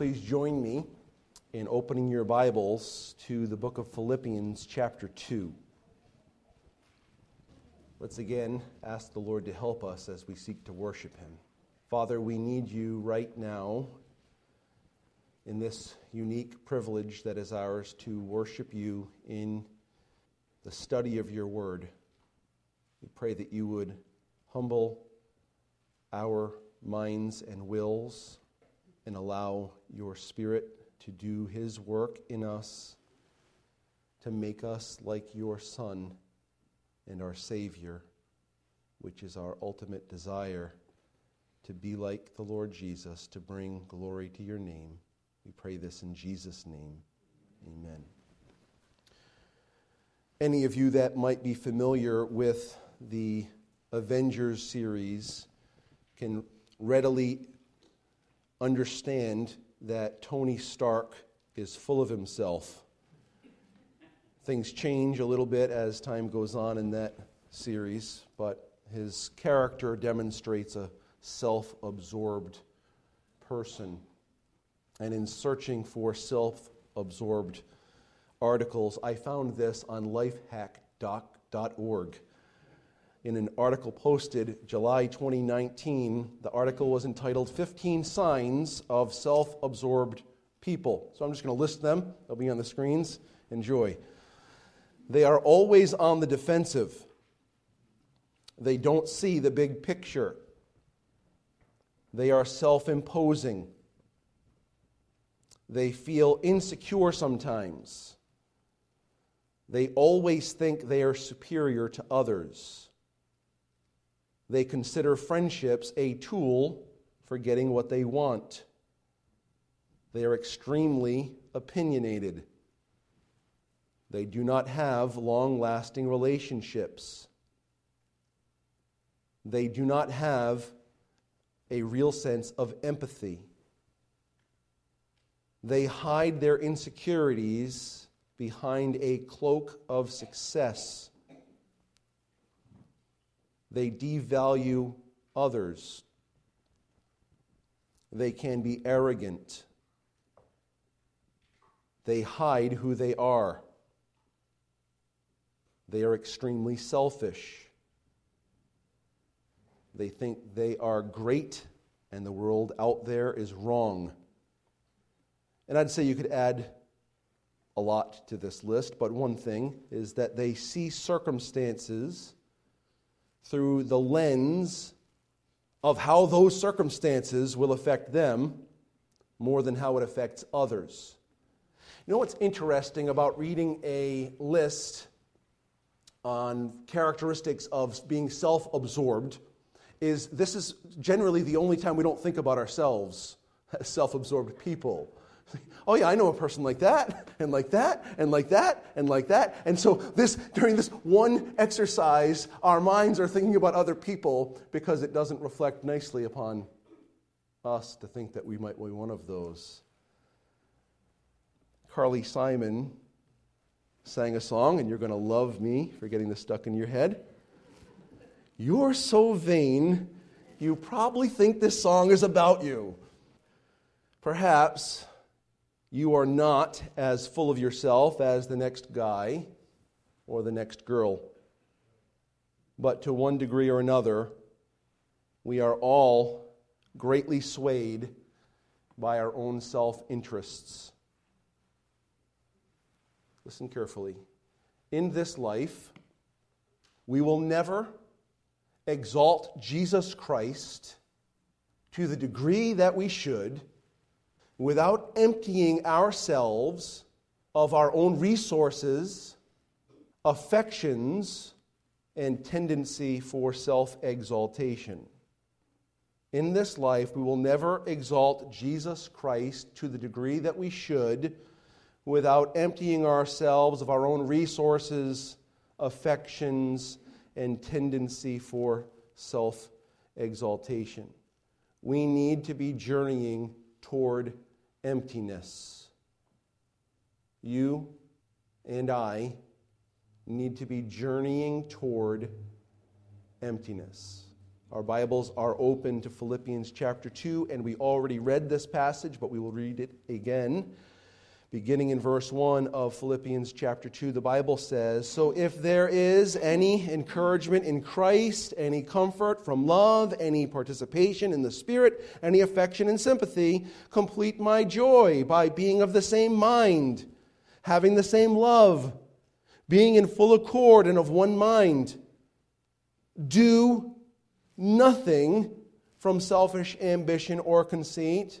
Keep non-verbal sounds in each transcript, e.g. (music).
Please join me in opening your Bibles to the book of Philippians, chapter 2. Let's again ask the Lord to help us as we seek to worship Him. Father, we need you right now in this unique privilege that is ours to worship you in the study of your word. We pray that you would humble our minds and wills and allow your Spirit to do his work in us to make us like your Son and our Savior, which is our ultimate desire to be like the Lord Jesus, to bring glory to your name. We pray this in Jesus' name. Amen. Any of you that might be familiar with the Avengers series can readily understand that Tony Stark is full of himself. Things change a little bit as time goes on in that series, but his character demonstrates a self absorbed person. And in searching for self absorbed articles, I found this on lifehack.org in an article posted July 2019. The article was entitled 15 Signs of Self Absorbed People. So I'm just going to list them, they'll be on the screens. Enjoy. They are always on the defensive, they don't see the big picture, they are self imposing. They feel insecure sometimes. They always think they are superior to others. They consider friendships a tool for getting what they want. They are extremely opinionated. They do not have long lasting relationships. They do not have a real sense of empathy. They hide their insecurities behind a cloak of success. They devalue others. They can be arrogant. They hide who they are. They are extremely selfish. They think they are great and the world out there is wrong. And I'd say you could add a lot to this list, but one thing is that they see circumstances through the lens of how those circumstances will affect them more than how it affects others. You know what's interesting about reading a list on characteristics of being self absorbed is this is generally the only time we don't think about ourselves as self absorbed people. Oh yeah, I know a person like that, and like that, and like that, and like that. And so this during this one exercise, our minds are thinking about other people because it doesn't reflect nicely upon us to think that we might be one of those. Carly Simon sang a song, and you're going to love me for getting this stuck in your head. You're so vain, you probably think this song is about you. Perhaps you are not as full of yourself as the next guy or the next girl. But to one degree or another, we are all greatly swayed by our own self interests. Listen carefully. In this life, we will never exalt Jesus Christ to the degree that we should without emptying ourselves of our own resources, affections, and tendency for self exaltation. In this life, we will never exalt Jesus Christ to the degree that we should without emptying ourselves of our own resources, affections, and tendency for self exaltation. We need to be journeying toward emptiness. You and I need to be journeying toward emptiness. Our Bibles are open to Philippians chapter 2, and we already read this passage, but we will read it again. Beginning in verse 1 of Philippians chapter 2, the Bible says So if there is any encouragement in Christ, any comfort from love, any participation in the Spirit, any affection and sympathy, complete my joy by being of the same mind, having the same love, being in full accord and of one mind. Do nothing from selfish ambition or conceit,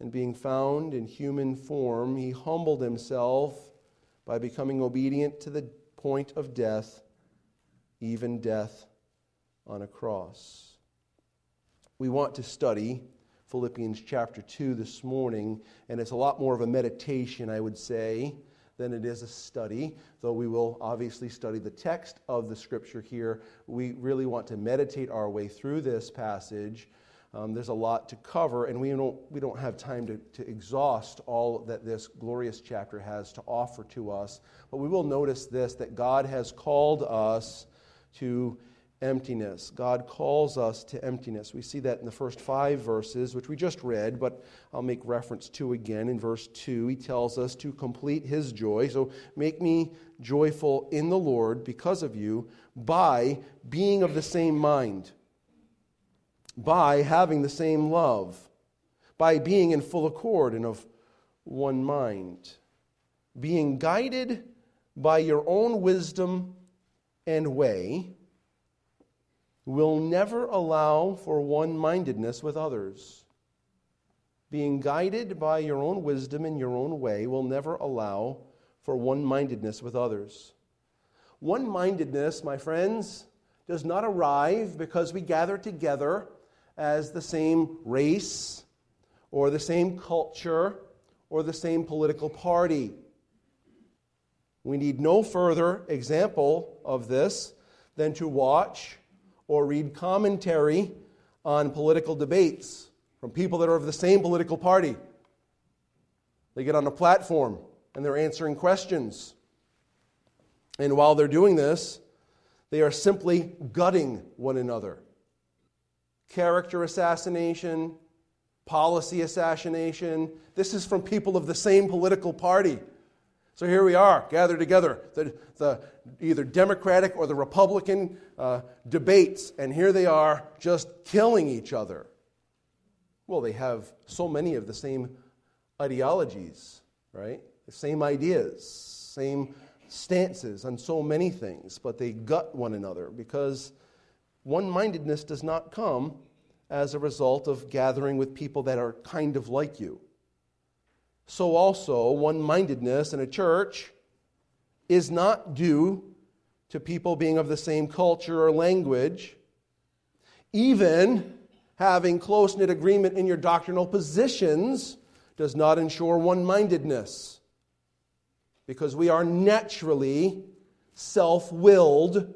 And being found in human form, he humbled himself by becoming obedient to the point of death, even death on a cross. We want to study Philippians chapter 2 this morning, and it's a lot more of a meditation, I would say, than it is a study. Though we will obviously study the text of the scripture here, we really want to meditate our way through this passage. Um, there's a lot to cover, and we don't, we don't have time to, to exhaust all that this glorious chapter has to offer to us. But we will notice this that God has called us to emptiness. God calls us to emptiness. We see that in the first five verses, which we just read, but I'll make reference to again. In verse 2, he tells us to complete his joy. So make me joyful in the Lord because of you by being of the same mind, by having the same love, by being in full accord and of one mind, being guided by your own wisdom and way will never allow for one mindedness with others. Being guided by your own wisdom and your own way will never allow for one mindedness with others. One mindedness, my friends, does not arrive because we gather together as the same race or the same culture or the same political party. We need no further example of this than to watch or read commentary on political debates from people that are of the same political party. They get on a platform and they're answering questions. And while they're doing this, they are simply gutting one another. Character assassination, policy assassination. This is from people of the same political party. So here we are, gathered together, the, the either Democratic or the Republican uh, debates, and here they are just killing each other. Well, they have so many of the same ideologies, right? The same ideas, same stances on so many things, but they gut one another because one mindedness does not come as a result of gathering with people that are kind of like you so also one mindedness in a church is not due to people being of the same culture or language, even having close knit agreement in your doctrinal positions does not ensure one mindedness. Because we are naturally self willed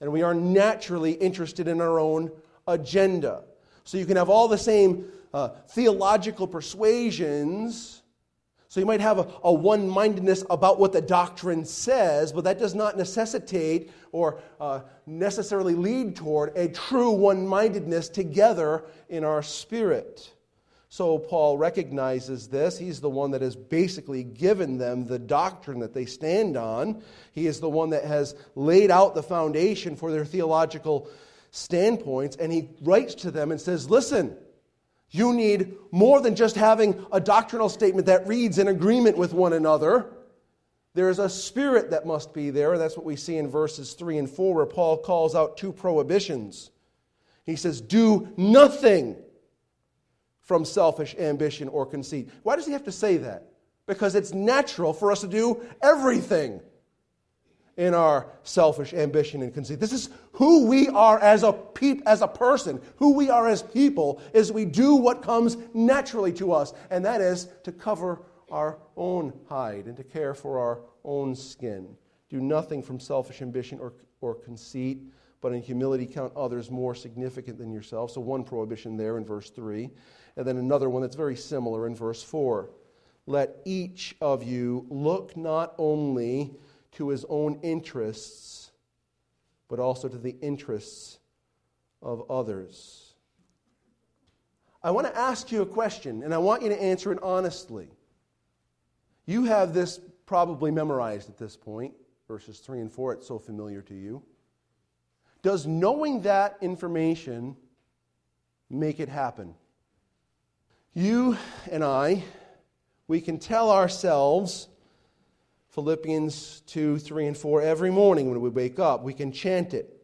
and we are naturally interested in our own agenda. So you can have all the same uh, theological persuasions so you might have a, a one mindedness about what the doctrine says, but that does not necessitate or uh, necessarily lead toward a true one mindedness together in our spirit. So Paul recognizes this. He's the one that has basically given them the doctrine that they stand on. He is the one that has laid out the foundation for their theological standpoints. And he writes to them and says, Listen, you need more than just having a doctrinal statement that reads in agreement with one another. There's a spirit that must be there. That's what we see in verses 3 and 4, where Paul calls out two prohibitions. He says, Do nothing from selfish ambition or conceit. Why does he have to say that? Because it's natural for us to do everything. in our selfish ambition and conceit. This is who we are as a peop, as a person, who we are as people is we do what comes naturally to us, and that is to cover our own hide and to care for our own skin. Do nothing from selfish ambition or, or conceit, but in humility count others more significant than yourself. So one prohibition there in verse 3, and then another one that's very similar in verse 4. Let each of you look not only to his own interests, but also to the interests of others. I want to ask you a question, and I want you to answer it honestly. You have this probably memorized at this point, verses 3 and 4. It's so familiar to you. Does knowing that information make it happen? You and I, we can tell ourselves Philippians 2, 3, and 4 every morning when we wake up. We can chant it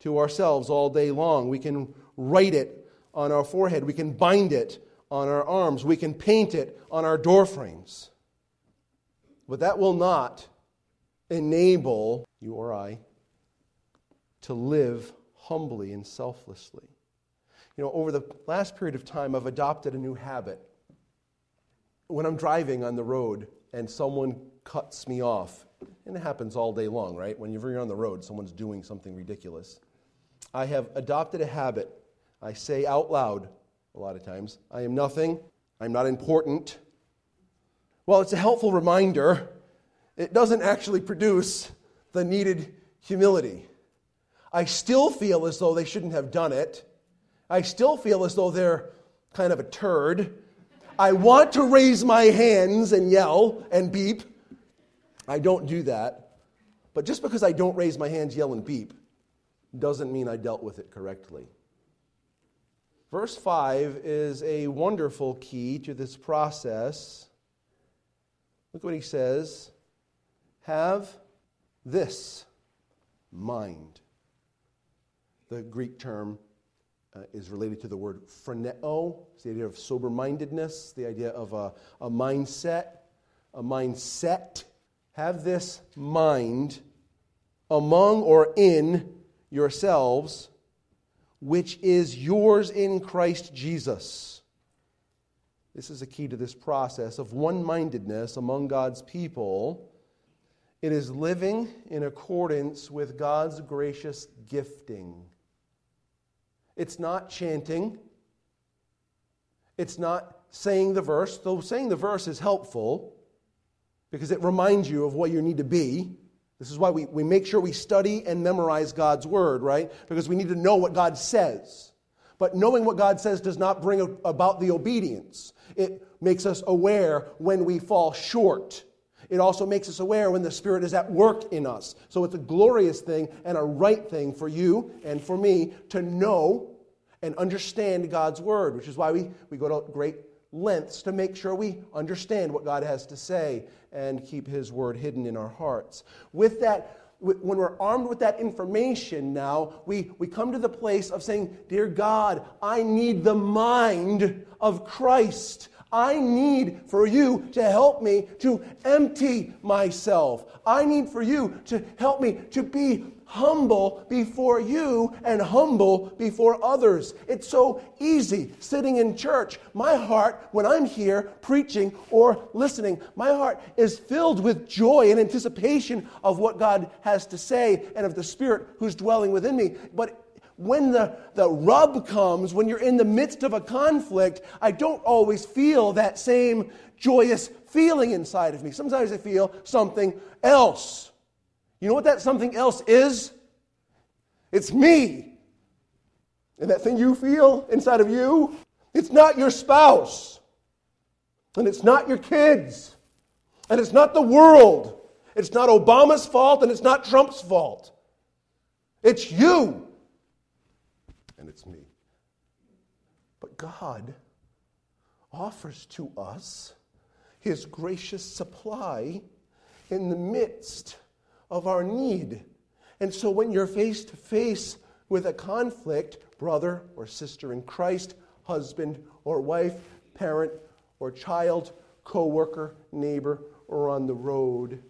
to ourselves all day long. We can write it on our forehead. We can bind it on our arms. We can paint it on our doorframes. But that will not enable you or I to live humbly and selflessly. You know, over the last period of time, I've adopted a new habit. When I'm driving on the road and someone cuts me off. And it happens all day long, right? When you're on the road, someone's doing something ridiculous. I have adopted a habit. I say out loud a lot of times, I am nothing, I'm not important. Well, it's a helpful reminder. It doesn't actually produce the needed humility. I still feel as though they shouldn't have done it. I still feel as though they're kind of a turd. I want to raise my hands and yell and beep. I don't do that. But just because I don't raise my hands, yell, and beep doesn't mean I dealt with it correctly. Verse 5 is a wonderful key to this process. Look what he says Have this mind. The Greek term uh, is related to the word phroneo. It's the idea of sober mindedness, the idea of a, a mindset, a mindset have this mind among or in yourselves, which is yours in Christ Jesus. This is a key to this process of one mindedness among God's people. It is living in accordance with God's gracious gifting. It's not chanting. It's not saying the verse, though saying the verse is helpful because it reminds you of what you need to be. This is why we, we make sure we study and memorize God's word, right? Because we need to know what God says. But knowing what God says does not bring about the obedience. It makes us aware when we fall short. It also makes us aware when the Spirit is at work in us. So it's a glorious thing and a right thing for you and for me to know and understand God's Word, which is why we, we go to great lengths to make sure we understand what God has to say and keep His word hidden in our hearts. With that, when we're armed with that information now, we, we come to the place of saying, Dear God, I need the mind of Christ. I need for you to help me to empty myself. I need for you to help me to be humble before you and humble before others. It's so easy sitting in church. My heart, when I'm here preaching or listening, my heart is filled with joy and anticipation of what God has to say and of the Spirit who's dwelling within me. But when the, the rub comes, when you're in the midst of a conflict, I don't always feel that same joyous feeling inside of me. Sometimes I feel something else. You know what that something else is? It's me. And that thing you feel inside of you, it's not your spouse. And it's not your kids. And it's not the world. It's not Obama's fault and it's not Trump's fault. It's you. Me. But God offers to us his gracious supply in the midst of our need. And so when you're face to face with a conflict, brother or sister in Christ, husband or wife, parent or child, co worker, neighbor, or on the road,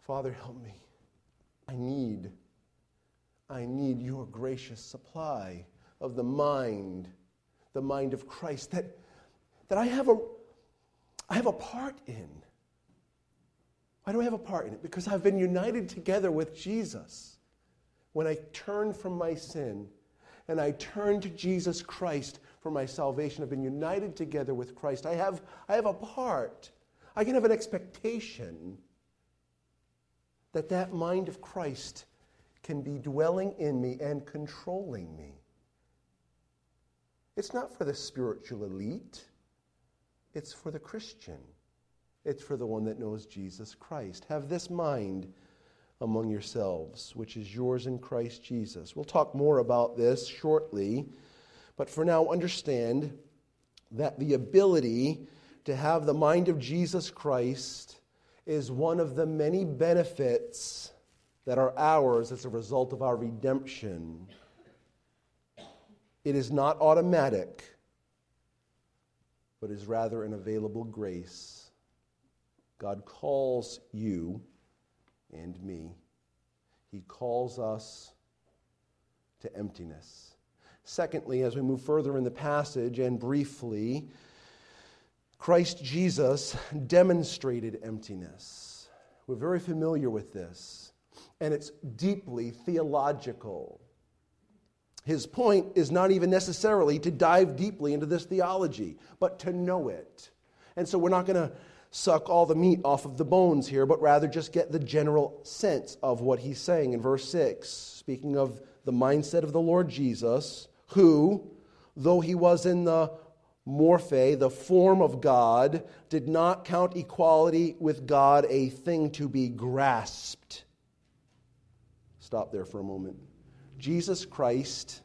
Father, help me. I need, I need your gracious supply of the mind, the mind of Christ that, that I have a I have a part in. Why do I have a part in it? Because I've been united together with Jesus. When I turn from my sin and I turn to Jesus Christ for my salvation, I've been united together with Christ. I have, I have a part. I can have an expectation that that mind of Christ can be dwelling in me and controlling me. It's not for the spiritual elite, it's for the Christian. It's for the one that knows Jesus Christ. Have this mind among yourselves, which is yours in Christ Jesus. We'll talk more about this shortly, but for now, understand that the ability to have the mind of Jesus Christ is one of the many benefits that are ours as a result of our redemption. It is not automatic, but is rather an available grace. God calls you and me. He calls us to emptiness. Secondly, as we move further in the passage and briefly, Christ Jesus demonstrated emptiness. We're very familiar with this, and it's deeply theological. His point is not even necessarily to dive deeply into this theology, but to know it. And so we're not going to suck all the meat off of the bones here, but rather just get the general sense of what he's saying in verse 6, speaking of the mindset of the Lord Jesus, who, though he was in the morphe, the form of God, did not count equality with God a thing to be grasped. Stop there for a moment. Jesus Christ,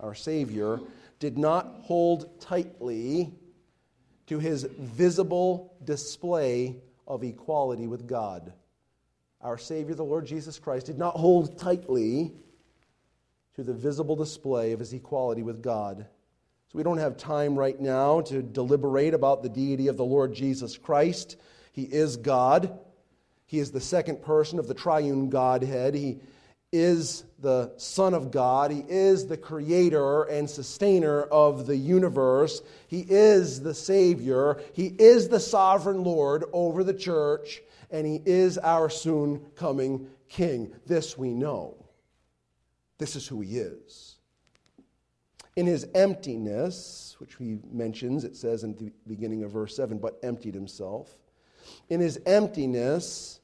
our Savior, did not hold tightly to his visible display of equality with God. Our Savior, the Lord Jesus Christ, did not hold tightly to the visible display of his equality with God. So we don't have time right now to deliberate about the deity of the Lord Jesus Christ. He is God. He is the second person of the triune Godhead. He is the Son of God. He is the creator and sustainer of the universe. He is the Savior. He is the sovereign Lord over the church, and He is our soon coming King. This we know. This is who He is. In His emptiness, which He mentions, it says in the beginning of verse 7, but emptied Himself. In His emptiness,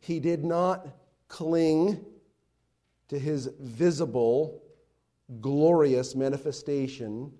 He did not cling to his visible, glorious manifestation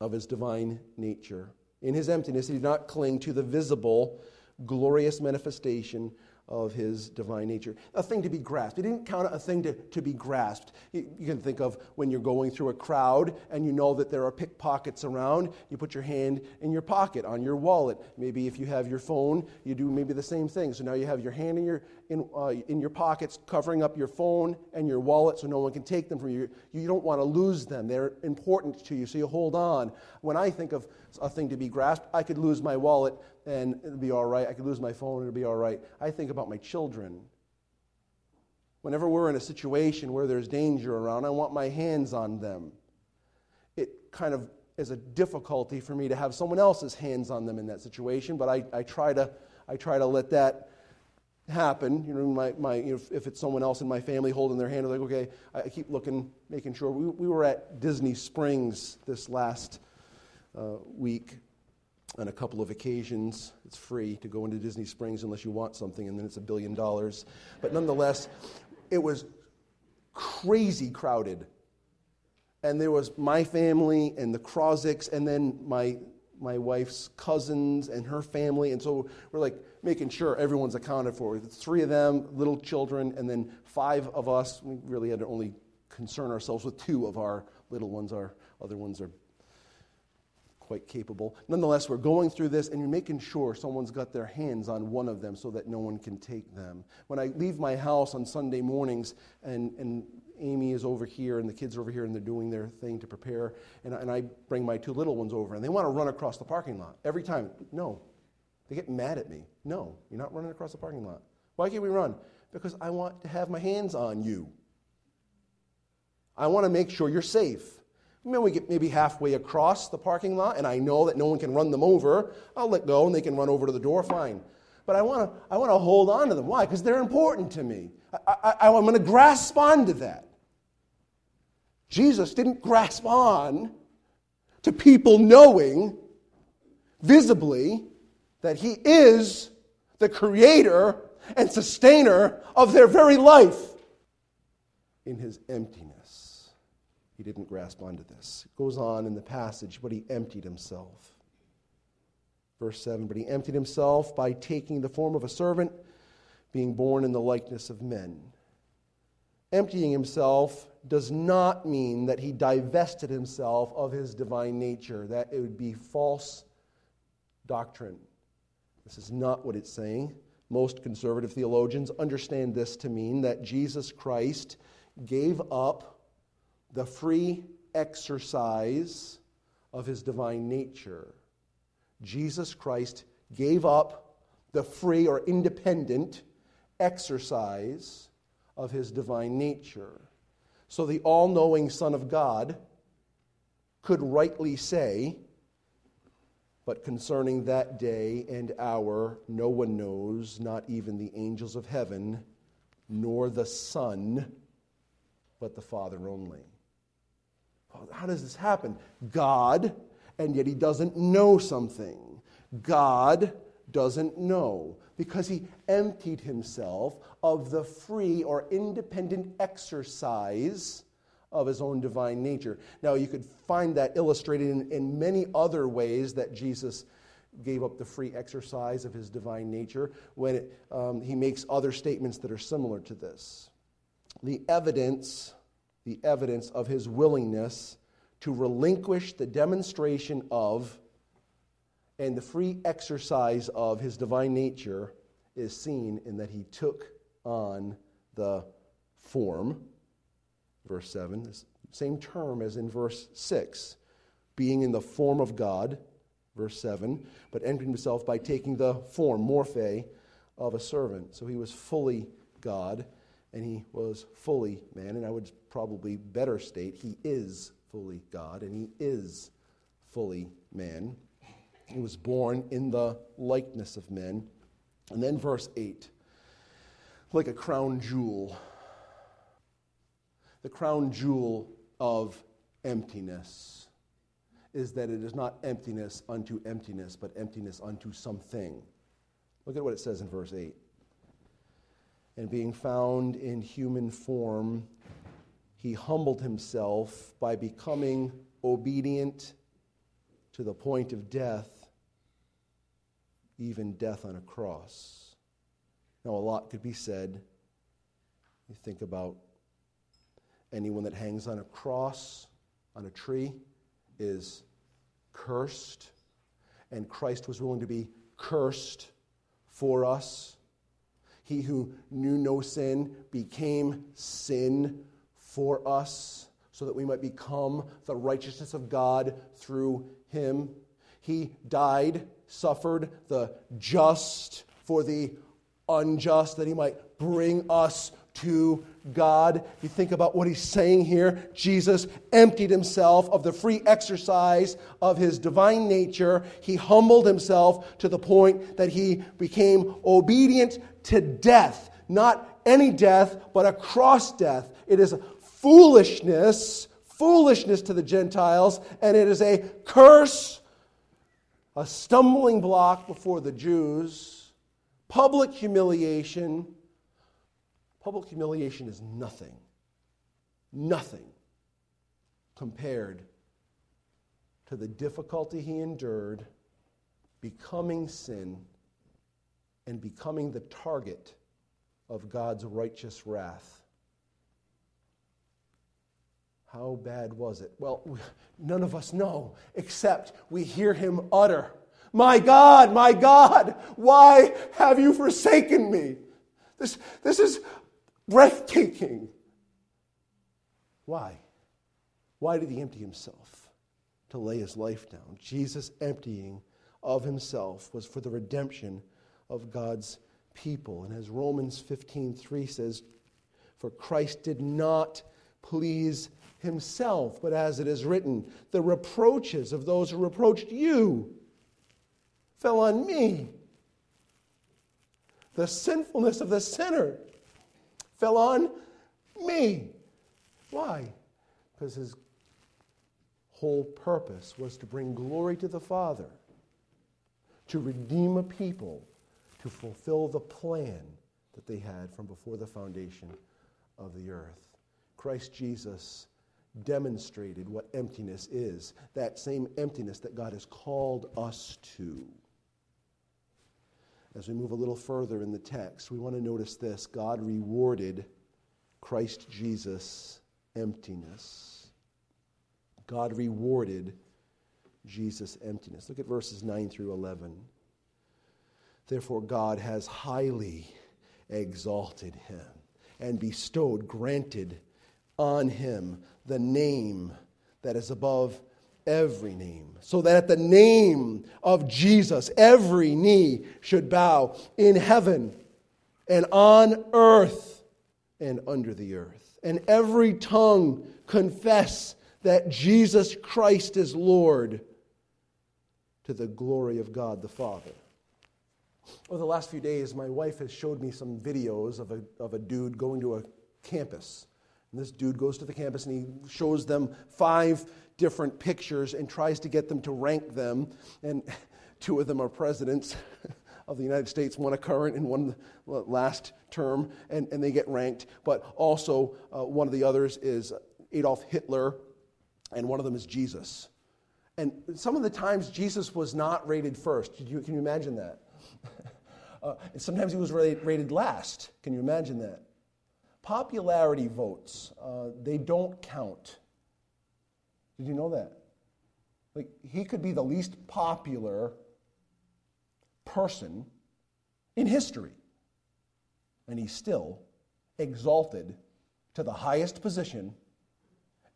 of his divine nature. In his emptiness, he did not cling to the visible, glorious manifestation of his divine nature. A thing to be grasped. He didn't count it a thing to, to be grasped. You, you, can think of when you're going through a crowd and you know that there are pickpockets around, you put your hand in your pocket on your wallet. Maybe if you have your phone, you do maybe the same thing. So now you have your hand in your, in, uh, in your pockets covering up your phone and your wallet so no one can take them from you. You don't want to lose them. They're important to you, so you hold on. When I think of a thing to be grasped, I could lose my wallet and it'll be all right. I could lose my phone, and it'll be all right. I think about my children. Whenever we're in a situation where there's danger around, I want my hands on them. It kind of is a difficulty for me to have someone else's hands on them in that situation, but I, I, try, to, I try to let that happen. You know, my, my, you know, if it's someone else in my family holding their hand, I'm like, okay, I keep looking, making sure. We, we were at Disney Springs this last uh, week on a couple of occasions. It's free to go into Disney Springs unless you want something, and then it's a billion dollars. But nonetheless, it was crazy crowded. And there was my family and the Krozicks, and then my, my wife's cousins and her family. And so we're like making sure everyone's accounted for. Three of them, little children, and then five of us. We really had to only concern ourselves with two of our little ones. Our other ones are quite capable. Nonetheless, we're going through this and you're making sure someone's got their hands on one of them so that no one can take them. When I leave my house on Sunday mornings and, and Amy is over here and the kids are over here and they're doing their thing to prepare, and, and I bring my two little ones over and they want to run across the parking lot every time. No. They get mad at me. No, you're not running across the parking lot. Why can't we run? Because I want to have my hands on you. I want to make sure you're safe. Maybe we get maybe halfway across the parking lot and I know that no one can run them over. I'll let go and they can run over to the door, fine. But I want to, I want to hold on to them. Why? Because they're important to me. I, I, I'm going to grasp onto that. Jesus didn't grasp on to people knowing visibly that He is the creator and sustainer of their very life in His emptiness. He didn't grasp onto this. It goes on in the passage, but He emptied Himself. Verse 7 But He emptied Himself by taking the form of a servant, being born in the likeness of men. Emptying Himself does not mean that he divested himself of his divine nature. That it would be false doctrine. This is not what it's saying. Most conservative theologians understand this to mean that Jesus Christ gave up the free exercise of his divine nature. Jesus Christ gave up the free or independent exercise of his divine nature. So the all knowing Son of God could rightly say, But concerning that day and hour, no one knows, not even the angels of heaven, nor the Son, but the Father only. How does this happen? God, and yet he doesn't know something. God doesn't know because he emptied himself of the free or independent exercise of his own divine nature. Now, you could find that illustrated in, in many other ways that Jesus gave up the free exercise of his divine nature when it, um, he makes other statements that are similar to this. The evidence, the evidence of his willingness to relinquish the demonstration of and the free exercise of his divine nature is seen in that he took on the form, verse 7, the same term as in verse 6, being in the form of God, verse 7, but entering himself by taking the form, morphe, of a servant. So he was fully God and he was fully man. And I would probably better state he is fully God and he is fully man. He was born in the likeness of men. And then verse 8 like a crown jewel. The crown jewel of emptiness is that it is not emptiness unto emptiness, but emptiness unto something. Look at what it says in verse 8. And being found in human form, he humbled himself by becoming obedient to the point of death even death on a cross. Now, a lot could be said. You think about anyone that hangs on a cross, on a tree, is cursed, and Christ was willing to be cursed for us. He who knew no sin became sin for us so that we might become the righteousness of God through him. He died suffered the just for the unjust, that he might bring us to God. You think about what he's saying here. Jesus emptied himself of the free exercise of his divine nature. He humbled himself to the point that he became obedient to death. Not any death, but a cross death. It is foolishness, foolishness to the Gentiles, and it is a curse a stumbling block before the Jews, public humiliation. Public humiliation is nothing, nothing compared to the difficulty he endured becoming sin and becoming the target of God's righteous wrath. How bad was it? Well, none of us know, except we hear him utter, My God, my God, why have you forsaken me? This, this is breathtaking. Why? Why did he empty himself? To lay his life down. Jesus' emptying of himself was for the redemption of God's people. And as Romans 15:3 says, for Christ did not please himself, but as it is written, the reproaches of those who reproached you fell on me. The sinfulness of the sinner fell on me. Why? Because his whole purpose was to bring glory to the Father, to redeem a people, to fulfill the plan that they had from before the foundation of the earth. Christ Jesus demonstrated what emptiness is, that same emptiness that God has called us to. As we move a little further in the text, we want to notice this God rewarded Christ Jesus' emptiness. God rewarded Jesus' emptiness. Look at verses 9 through 11. Therefore, God has highly exalted him and bestowed, granted on him the name that is above every name, so that at the name of Jesus, every knee should bow in heaven and on earth and under the earth, and every tongue confess that Jesus Christ is Lord to the glory of God the Father. Over the last few days, my wife has showed me some videos of a, of a dude going to a campus. And this dude goes to the campus and he shows them five different pictures and tries to get them to rank them. And (laughs) two of them are presidents (laughs) of the United States, one a current and one last term, and, and they get ranked. But also, uh, one of the others is Adolf Hitler, and one of them is Jesus. And some of the times, Jesus was not rated first. Can you, can you imagine that? (laughs) uh, and sometimes he was rated, rated, last. Can you imagine that? Popularity votes, uh, they don't count. Did you know that? Like, he could be the least popular person in history, and he's still exalted to the highest position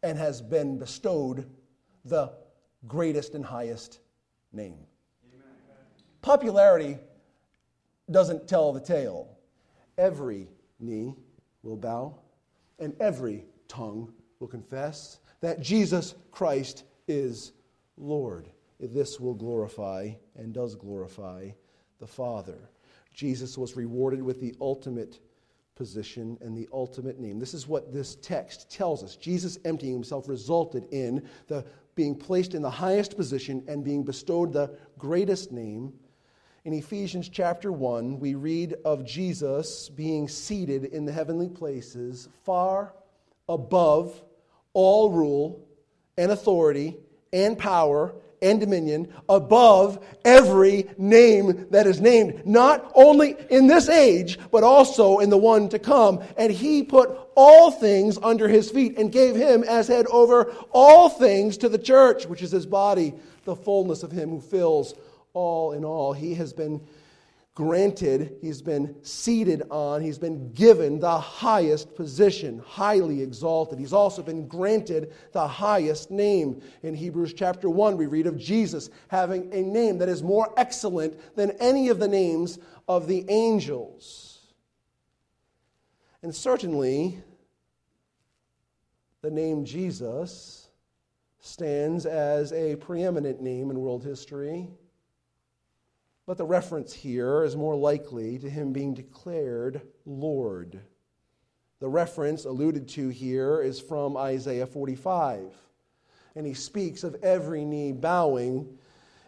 and has been bestowed the greatest and highest name. Amen. Popularity doesn't tell the tale. Every knee will bow, and every tongue will confess that Jesus Christ is Lord. This will glorify and does glorify the Father. Jesus was rewarded with the ultimate position and the ultimate name. This is what this text tells us. Jesus emptying himself resulted in the being placed in the highest position and being bestowed the greatest name. In Ephesians chapter 1, we read of Jesus being seated in the heavenly places, far above all rule and authority and power and dominion above every name that is named, not only in this age, but also in the one to come. And he put all things under his feet and gave him as head over all things to the church, which is his body, the fullness of him who fills all in all. He has been granted, he's been seated on, he's been given the highest position, highly exalted. He's also been granted the highest name. In Hebrews chapter 1, we read of Jesus having a name that is more excellent than any of the names of the angels. And certainly, the name Jesus stands as a preeminent name in world history. But the reference here is more likely to him being declared Lord. The reference alluded to here is from Isaiah 45. And he speaks of every knee bowing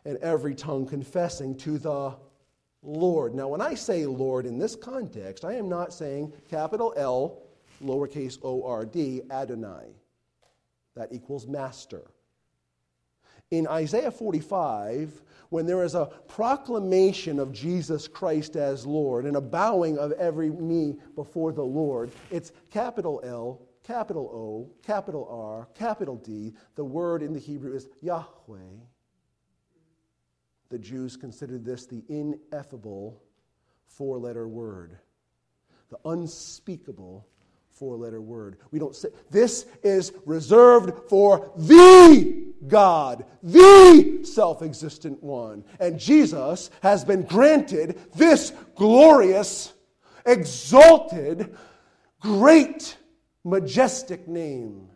and every tongue confessing to the Lord. Now, when I say Lord in this context, I am not saying capital L, lowercase o r d, Adonai. That equals master. In Isaiah 45, when there is a proclamation of Jesus Christ as Lord and a bowing of every knee before the Lord, it's capital L, capital O, capital R, capital D. The word in the Hebrew is Yahweh. The Jews considered this the ineffable four letter word, the unspeakable four letter word. We don't say, this is reserved for the God, the self existent one. And Jesus has been granted this glorious, exalted, great, majestic name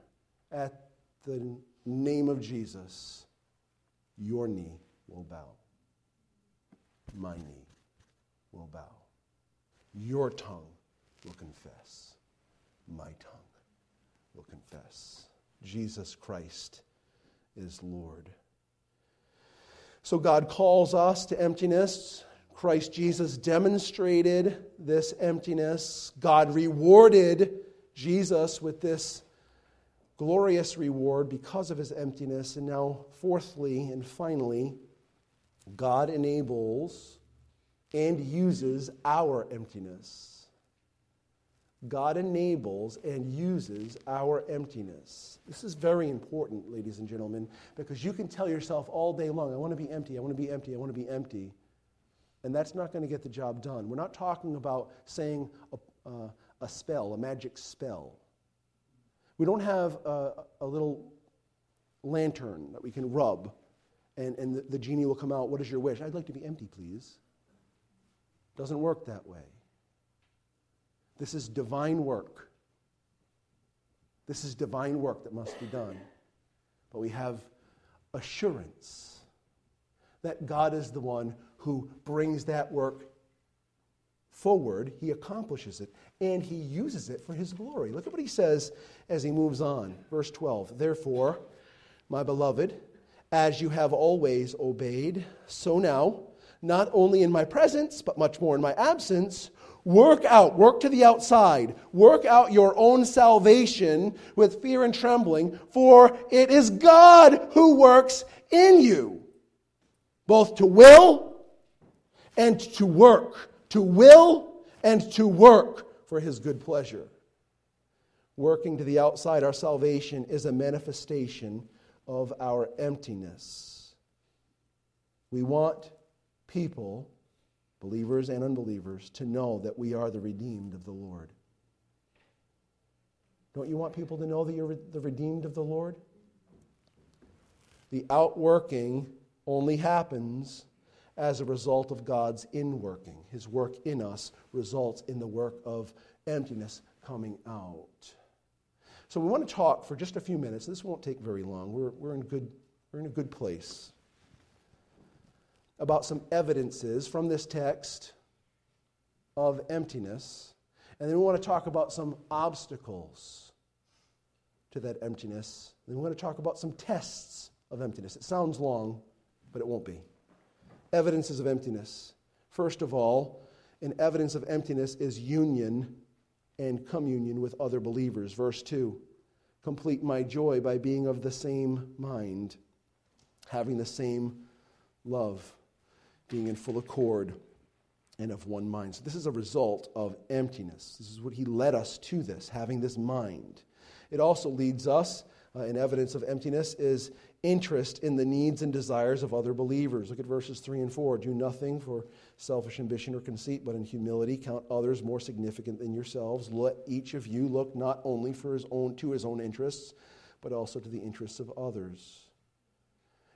at the name of Jesus. Your knee will bow, my knee will bow, your tongue will confess my tongue will confess Jesus Christ is Lord. So God calls us to emptiness. Christ Jesus demonstrated this emptiness. God rewarded Jesus with this glorious reward because of his emptiness. And now, fourthly and finally, God enables and uses our emptiness. God enables and uses our emptiness. This is very important, ladies and gentlemen, because you can tell yourself all day long, I want to be empty, I want to be empty, I want to be empty. And that's not going to get the job done. We're not talking about saying a, uh, a spell, a magic spell. We don't have a, a little lantern that we can rub and, and the, the genie will come out. What is your wish? I'd like to be empty, please. Doesn't work that way. This is divine work. This is divine work that must be done. But we have assurance that God is the one who brings that work forward. He accomplishes it, and he uses it for his glory. Look at what he says as he moves on. Verse 12 Therefore, my beloved, as you have always obeyed, so now, not only in my presence, but much more in my absence, Work out, work to the outside, work out your own salvation with fear and trembling, for it is God who works in you, both to will and to work, to will and to work for his good pleasure. Working to the outside, our salvation is a manifestation of our emptiness. We want people believers and unbelievers, to know that we are the redeemed of the Lord. Don't you want people to know that you're the redeemed of the Lord? The outworking only happens as a result of God's inworking. His work in us results in the work of emptiness coming out. So we want to talk for just a few minutes. This won't take very long. We're, we're, in, good, we're in a good place about some evidences from this text of emptiness. And then we want to talk about some obstacles to that emptiness. And then we want to talk about some tests of emptiness. It sounds long, but it won't be. Evidences of emptiness. First of all, an evidence of emptiness is union and communion with other believers. Verse 2 Complete my joy by being of the same mind, having the same love being in full accord and of one mind. So, this is a result of emptiness. This is what he led us to this, having this mind. It also leads us, uh, in evidence of emptiness, is interest in the needs and desires of other believers. Look at verses 3 and 4. Do nothing for selfish ambition or conceit, but in humility count others more significant than yourselves. Let each of you look not only for his own, to his own interests, but also to the interests of others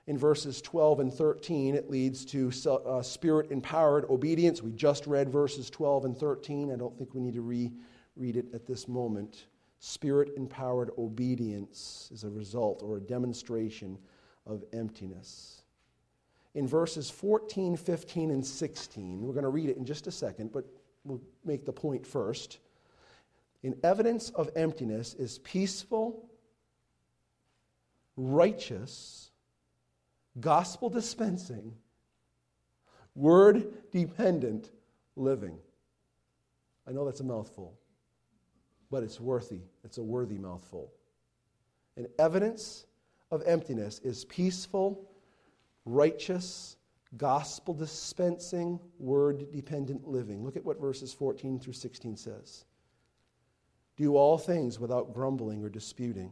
in verses 12 and 13, it leads to uh, spirit empowered obedience. We just read verses 12 and 13. I don't think we need to reread it at this moment. Spirit empowered obedience is a result or a demonstration of emptiness. In verses 14, 15, and 16, we're going to read it in just a second, but we'll make the point first. In evidence of emptiness is peaceful, righteous, gospel dispensing, word dependent living. I know that's a mouthful, but it's worthy. It's a worthy mouthful. And evidence of emptiness is peaceful, righteous, gospel dispensing, word dependent living. Look at what verses 14 through 16 says. Do all things without grumbling or disputing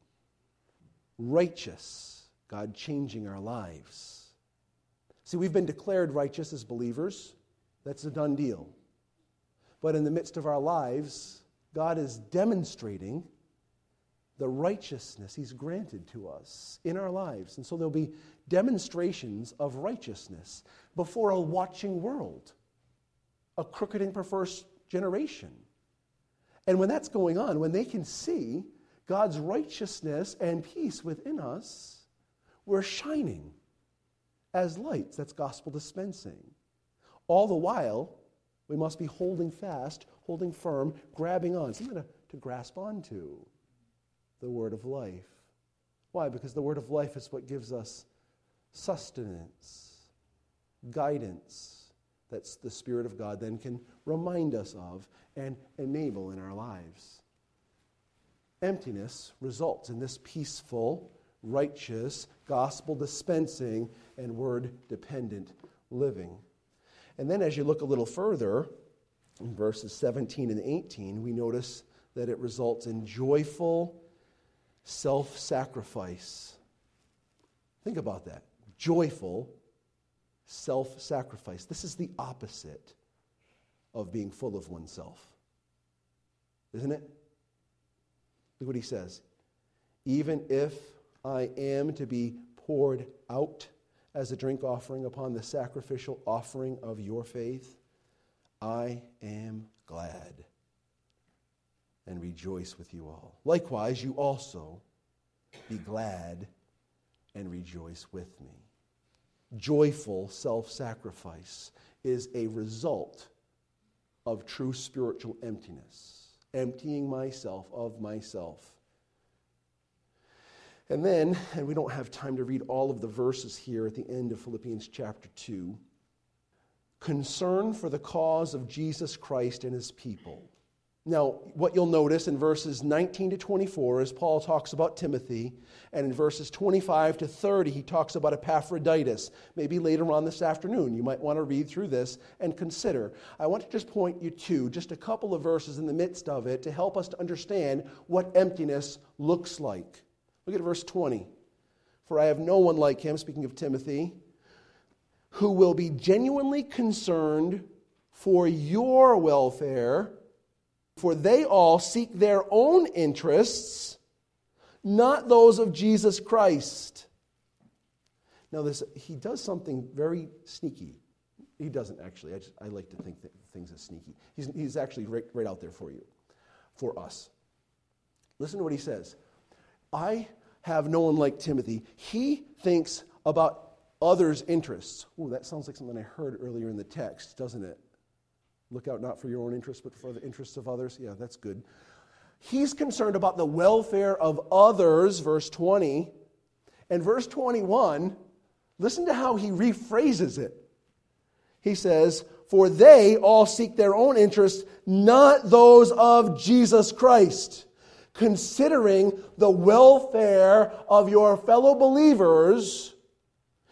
Righteous, God changing our lives. See, we've been declared righteous as believers. That's a done deal. But in the midst of our lives, God is demonstrating the righteousness He's granted to us in our lives. And so there'll be demonstrations of righteousness before a watching world, a crooked and perverse generation. And when that's going on, when they can see God's righteousness and peace within us, we're shining as lights. That's gospel dispensing. All the while, we must be holding fast, holding firm, grabbing on, something to, to grasp onto the word of life. Why? Because the word of life is what gives us sustenance, guidance that the Spirit of God then can remind us of and enable in our lives. Emptiness results in this peaceful, righteous, gospel dispensing, and word dependent living. And then as you look a little further, in verses 17 and 18, we notice that it results in joyful self sacrifice. Think about that. Joyful self sacrifice. This is the opposite of being full of oneself. Isn't it? Look what he says. Even if I am to be poured out as a drink offering upon the sacrificial offering of your faith, I am glad and rejoice with you all. Likewise, you also be glad and rejoice with me. Joyful self sacrifice is a result of true spiritual emptiness, emptying myself of myself and then, and we don't have time to read all of the verses here at the end of Philippians chapter 2, concern for the cause of Jesus Christ and his people. Now, what you'll notice in verses 19 to 24 is Paul talks about Timothy, and in verses 25 to 30, he talks about Epaphroditus. Maybe later on this afternoon, you might want to read through this and consider. I want to just point you to just a couple of verses in the midst of it to help us to understand what emptiness looks like. Look at verse 20. For I have no one like him, speaking of Timothy, who will be genuinely concerned for your welfare, for they all seek their own interests, not those of Jesus Christ. Now, this, he does something very sneaky. He doesn't actually. I, just, I like to think things are sneaky. He's, he's actually right, right out there for you, for us. Listen to what he says. I have no one like Timothy. He thinks about others' interests. Ooh, that sounds like something I heard earlier in the text, doesn't it? Look out not for your own interests, but for the interests of others. Yeah, that's good. He's concerned about the welfare of others, verse 20. And verse 21, listen to how he rephrases it. He says, For they all seek their own interests, not those of Jesus Christ considering the welfare of your fellow believers,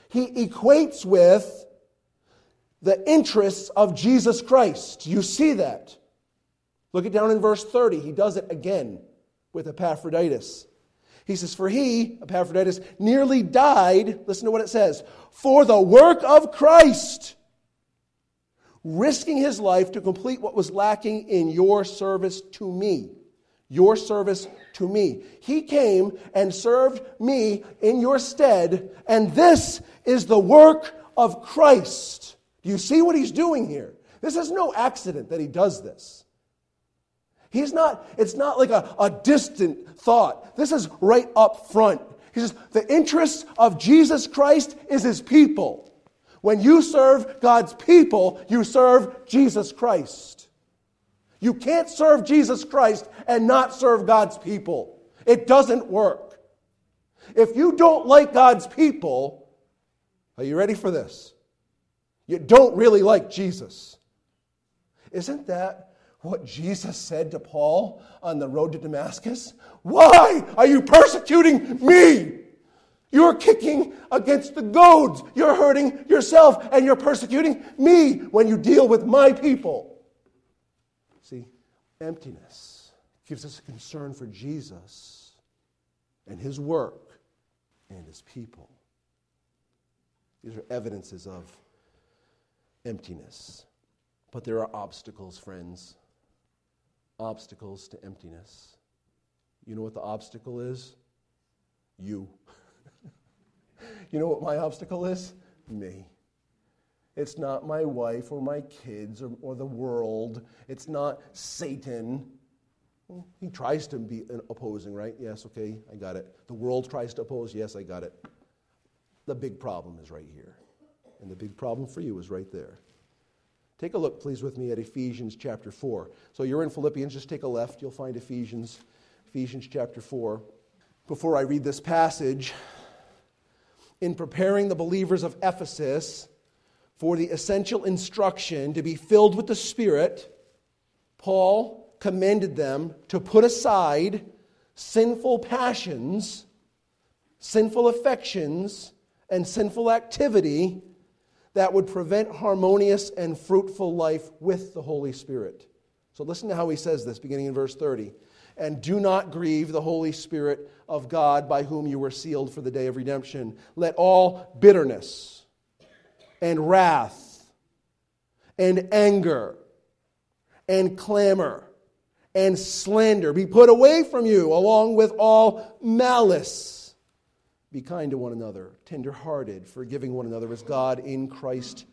he equates with the interests of Jesus Christ. You see that. Look it down in verse 30. He does it again with Epaphroditus. He says, For he, Epaphroditus, nearly died, listen to what it says, for the work of Christ, risking his life to complete what was lacking in your service to me your service to me. He came and served me in your stead, and this is the work of Christ. You see what he's doing here? This is no accident that he does this. He's not, it's not like a, a distant thought. This is right up front. He says, the interest of Jesus Christ is his people. When you serve God's people, you serve Jesus Christ. You can't serve Jesus Christ and not serve God's people. It doesn't work. If you don't like God's people, are you ready for this? You don't really like Jesus. Isn't that what Jesus said to Paul on the road to Damascus? Why are you persecuting me? You're kicking against the goads. You're hurting yourself and you're persecuting me when you deal with my people. See, emptiness gives us a concern for Jesus and his work and his people. These are evidences of emptiness. But there are obstacles, friends. Obstacles to emptiness. You know what the obstacle is? You. (laughs) you know what my obstacle is? Me. It's not my wife or my kids or, or the world. It's not Satan. Well, he tries to be opposing, right? Yes, okay, I got it. The world tries to oppose. Yes, I got it. The big problem is right here. And the big problem for you is right there. Take a look, please, with me at Ephesians chapter 4. So you're in Philippians, just take a left. You'll find Ephesians, Ephesians chapter 4. Before I read this passage, in preparing the believers of Ephesus for the essential instruction to be filled with the Spirit, Paul commended them to put aside sinful passions, sinful affections, and sinful activity that would prevent harmonious and fruitful life with the Holy Spirit. So listen to how he says this, beginning in verse 30. And do not grieve the Holy Spirit of God by whom you were sealed for the day of redemption. Let all bitterness and wrath and anger and clamor and slander be put away from you, along with all malice. Be kind to one another, tenderhearted, forgiving one another as God in Christ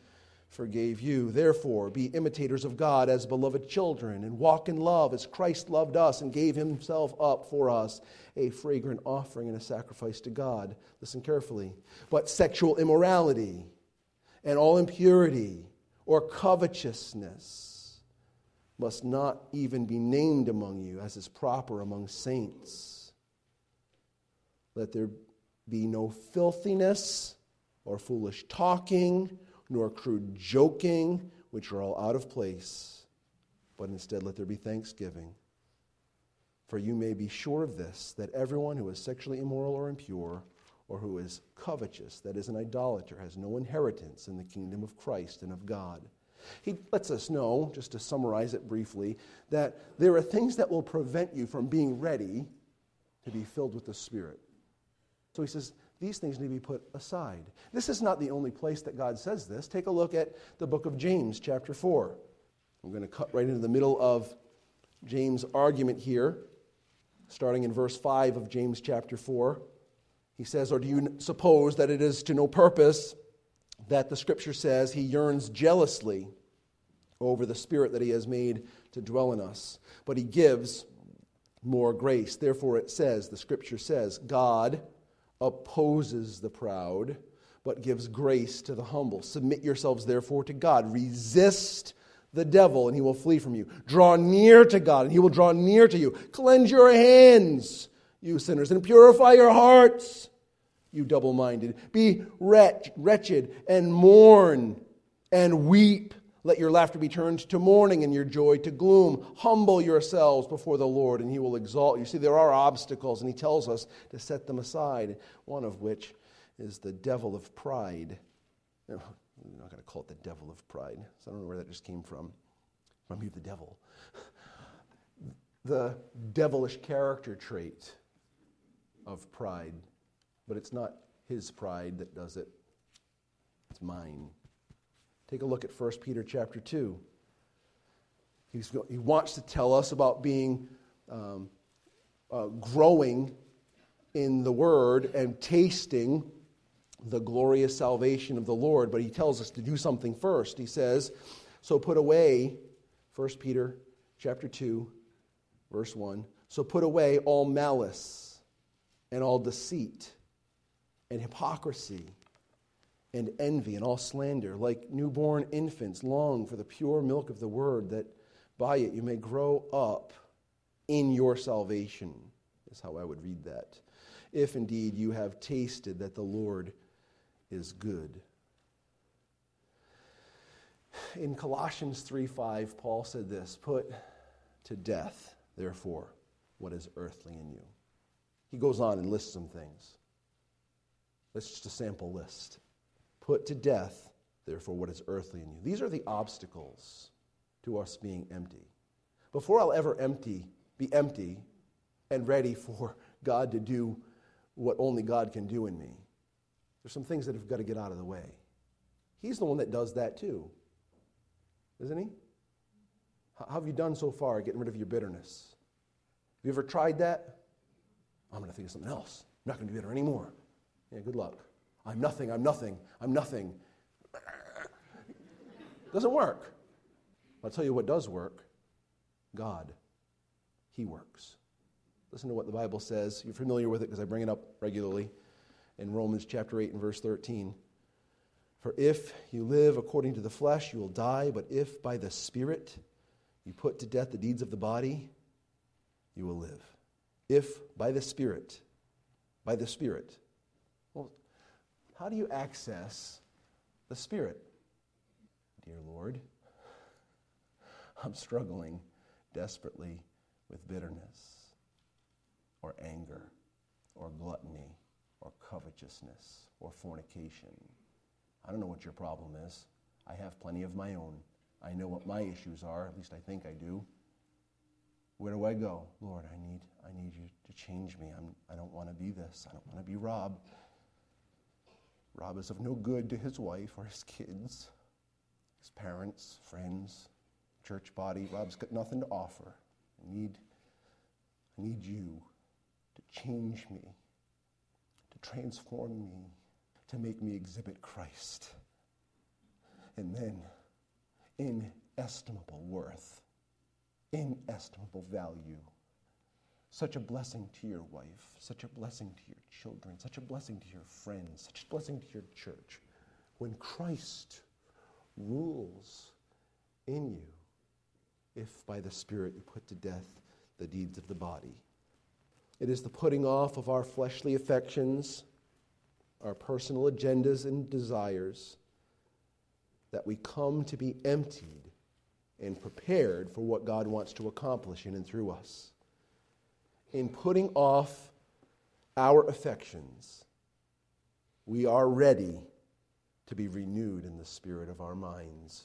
forgave you. Therefore, be imitators of God as beloved children, and walk in love as Christ loved us and gave himself up for us, a fragrant offering and a sacrifice to God. Listen carefully. But sexual immorality and all impurity or covetousness must not even be named among you, as is proper among saints. Let there be no filthiness or foolish talking, nor crude joking, which are all out of place, but instead let there be thanksgiving. For you may be sure of this, that everyone who is sexually immoral or impure, or who is covetous, that is, an idolater, has no inheritance in the kingdom of Christ and of God. He lets us know, just to summarize it briefly, that there are things that will prevent you from being ready to be filled with the Spirit. So he says, these things need to be put aside. This is not the only place that God says this. Take a look at the book of James, chapter 4. I'm going to cut right into the middle of James' argument here, starting in verse 5 of James chapter 4. He says, Or do you suppose that it is to no purpose that the scripture says he yearns jealously over the spirit that he has made to dwell in us? But he gives more grace. Therefore, it says, the scripture says, God opposes the proud, but gives grace to the humble. Submit yourselves, therefore, to God. Resist the devil, and he will flee from you. Draw near to God, and he will draw near to you. Cleanse your hands, you sinners, and purify your hearts, you double minded. Be wretched and mourn and weep. Let your laughter be turned to mourning and your joy to gloom. Humble yourselves before the Lord, and he will exalt you. See, there are obstacles, and he tells us to set them aside, one of which is the devil of pride. (laughs) I'm not going to call it the devil of pride, so I don't know where that just came from. From you, the devil. the devilish character trait of pride. But it's not his pride that does it, it's mine. Take a look at 1 Peter chapter 2. He's, he wants to tell us about being um, uh, growing in the Word and tasting the glorious salvation of the Lord, but he tells us to do something first. He says, So put away, 1 Peter chapter 2, verse 1. So put away all malice and all deceit and hypocrisy and envy and all slander. Like newborn infants, long for the pure milk of the word, that by it you may grow up in your salvation, is how I would read that. If indeed you have tasted that the Lord is good. In Colossians 3 5, Paul said this Put to death, therefore, what is earthly in you. He goes on and lists some things. That's just a sample list. Put to death, therefore, what is earthly in you. These are the obstacles to us being empty. Before I'll ever empty, be empty and ready for God to do what only God can do in me, there's some things that have got to get out of the way. He's the one that does that too, isn't he? How have you done so far getting rid of your bitterness? Have you ever tried that? I'm going to think of something else. I'm not going to be bitter anymore. Yeah, good luck. I'm nothing, I'm nothing, I'm nothing. Doesn't work. I'll tell you what does work God. He works. Listen to what the Bible says. You're familiar with it because I bring it up regularly in Romans chapter 8 and verse 13. For if you live according to the flesh, you will die, but if by the Spirit you put to death the deeds of the body, you will live. If by the Spirit, by the Spirit. How do you access the Spirit? Dear Lord, I'm struggling desperately with bitterness or anger or gluttony or covetousness or fornication. I don't know what your problem is. I have plenty of my own. I know what my issues are, at least I think I do. Where do I go? Lord, I need, I need you to change me. I'm, I don't want to be this. I don't want to be Rob. Rob is of no good to his wife or his kids, his parents, friends, church body. Rob's got nothing to offer. I need, I need you to change me, to transform me, to make me exhibit Christ. And then inestimable worth, inestimable value. Such a blessing to your wife, such a blessing to your children, such a blessing to your friends, such a blessing to your church. When Christ rules in you, if by the Spirit you put to death the deeds of the body. It is the putting off of our fleshly affections, our personal agendas and desires that we come to be emptied and prepared for what God wants to accomplish in and through us. In putting off our affections, we are ready to be renewed in the spirit of our minds.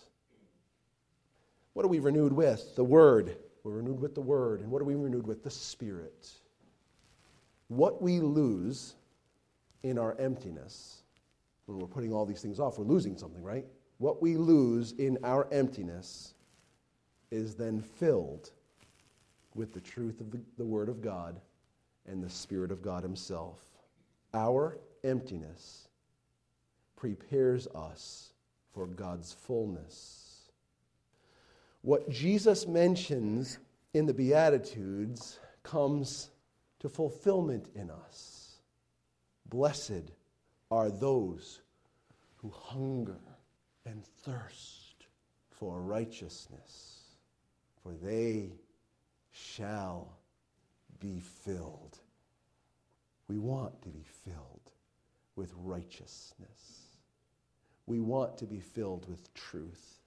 What are we renewed with? The Word. We're renewed with the Word. And what are we renewed with? The Spirit. What we lose in our emptiness, when we're putting all these things off, we're losing something, right? what we lose in our emptiness is then filled with the truth of the, the, Word of God and the Spirit of God Himself. Our emptiness prepares us for God's fullness. What Jesus mentions in the Beatitudes comes to fulfillment in us. Blessed are those who hunger and thirst for righteousness, for they shall be filled. We want to be filled with righteousness. We want to be filled with truth.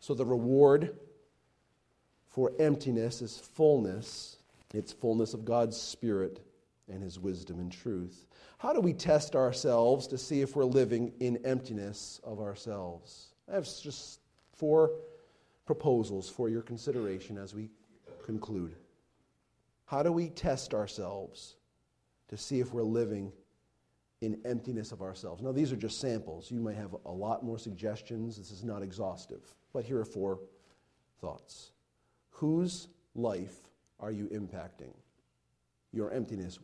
So the reward for emptiness is fullness. It's fullness of God's Spirit and His wisdom and truth. How do we test ourselves to see if we're living in emptiness of ourselves? I have just four proposals for your consideration as we conclude. How do we test ourselves to see if we're living in emptiness of ourselves? Now, these are just samples. You may have a lot more suggestions. This is not exhaustive. But here are four thoughts. Whose life are you impacting? Your emptiness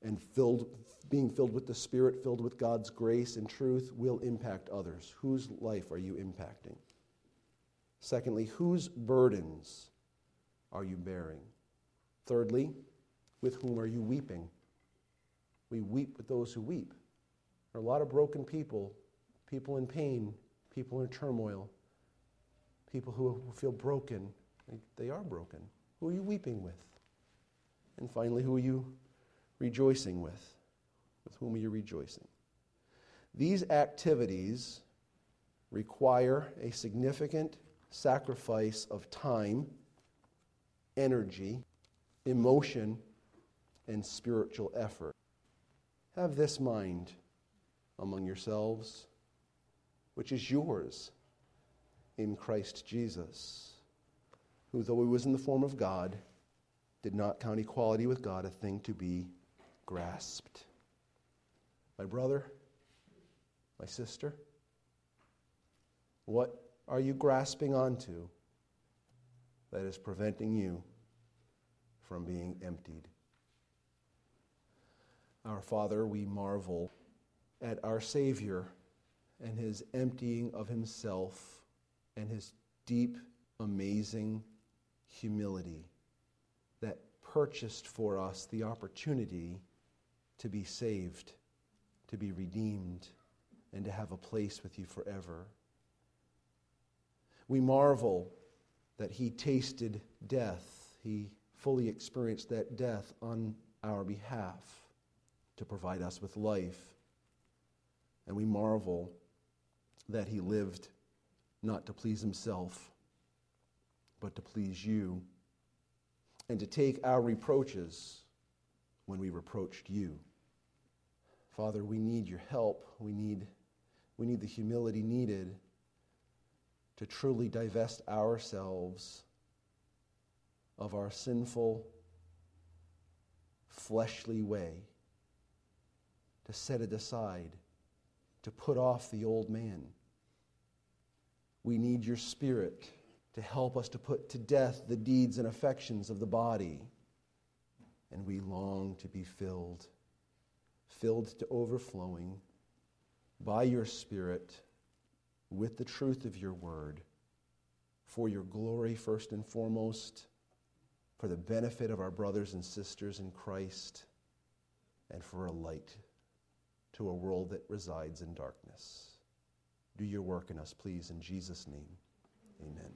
and filled, being filled with the Spirit, filled with God's grace and truth, will impact others. Whose life are you impacting? Secondly, whose burdens are you bearing? Thirdly, with whom are you weeping? We weep with those who weep. There are a lot of broken people, people in pain, people in turmoil, people who feel broken. They are broken. Who are you weeping with? And finally, who are you rejoicing with? With whom are you rejoicing? These activities require a significant sacrifice of time energy, emotion, and spiritual effort. Have this mind among yourselves, which is yours in Christ Jesus, who, though he was in the form of God, did not count equality with God a thing to be grasped. My brother, my sister, what are you grasping onto that is preventing you from being emptied? Our Father, we marvel at our Savior and his emptying of himself and his deep, amazing humility that purchased for us the opportunity to be saved, to be redeemed, and to have a place with you forever. We marvel that he tasted death. He fully experienced that death on our behalf to provide us with life. And we marvel that he lived not to please himself, but to please you, and to take our reproaches when we reproached you. Father, we need your help. We need, we need the humility needed to truly divest ourselves of our sinful, fleshly way, to set it aside, to put off the old man. We need your spirit to help us to put to death the deeds and affections of the body. And we long to be filled, filled to overflowing by your Spirit with the truth of your word for your glory, first and foremost, for the benefit of our brothers and sisters in Christ, and for a light to a world that resides in darkness. Do your work in us, please, in Jesus' name. Amen.